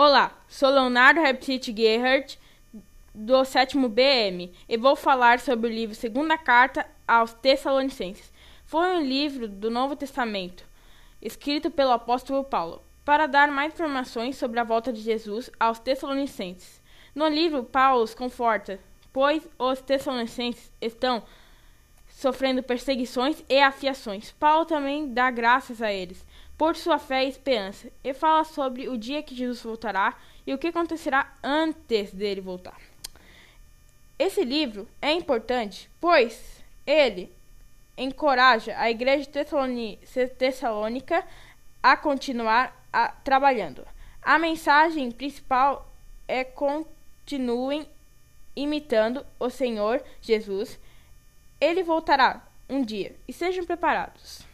Olá, sou Leonardo Reptit Gerhardt, do sétimo BM, e vou falar sobre o livro Segunda Carta aos Tessalonicenses. Foi um livro do Novo Testamento, escrito pelo apóstolo Paulo, para dar mais informações sobre a volta de Jesus aos Tessalonicenses. No livro, Paulo os conforta, pois os Tessalonicenses estão sofrendo perseguições e afiações. Paulo também dá graças a eles por sua fé e esperança, e fala sobre o dia que Jesus voltará e o que acontecerá antes dele voltar. Esse livro é importante, pois ele encoraja a igreja tessalônica a continuar a, trabalhando. A mensagem principal é continuem imitando o Senhor Jesus. Ele voltará um dia e sejam preparados.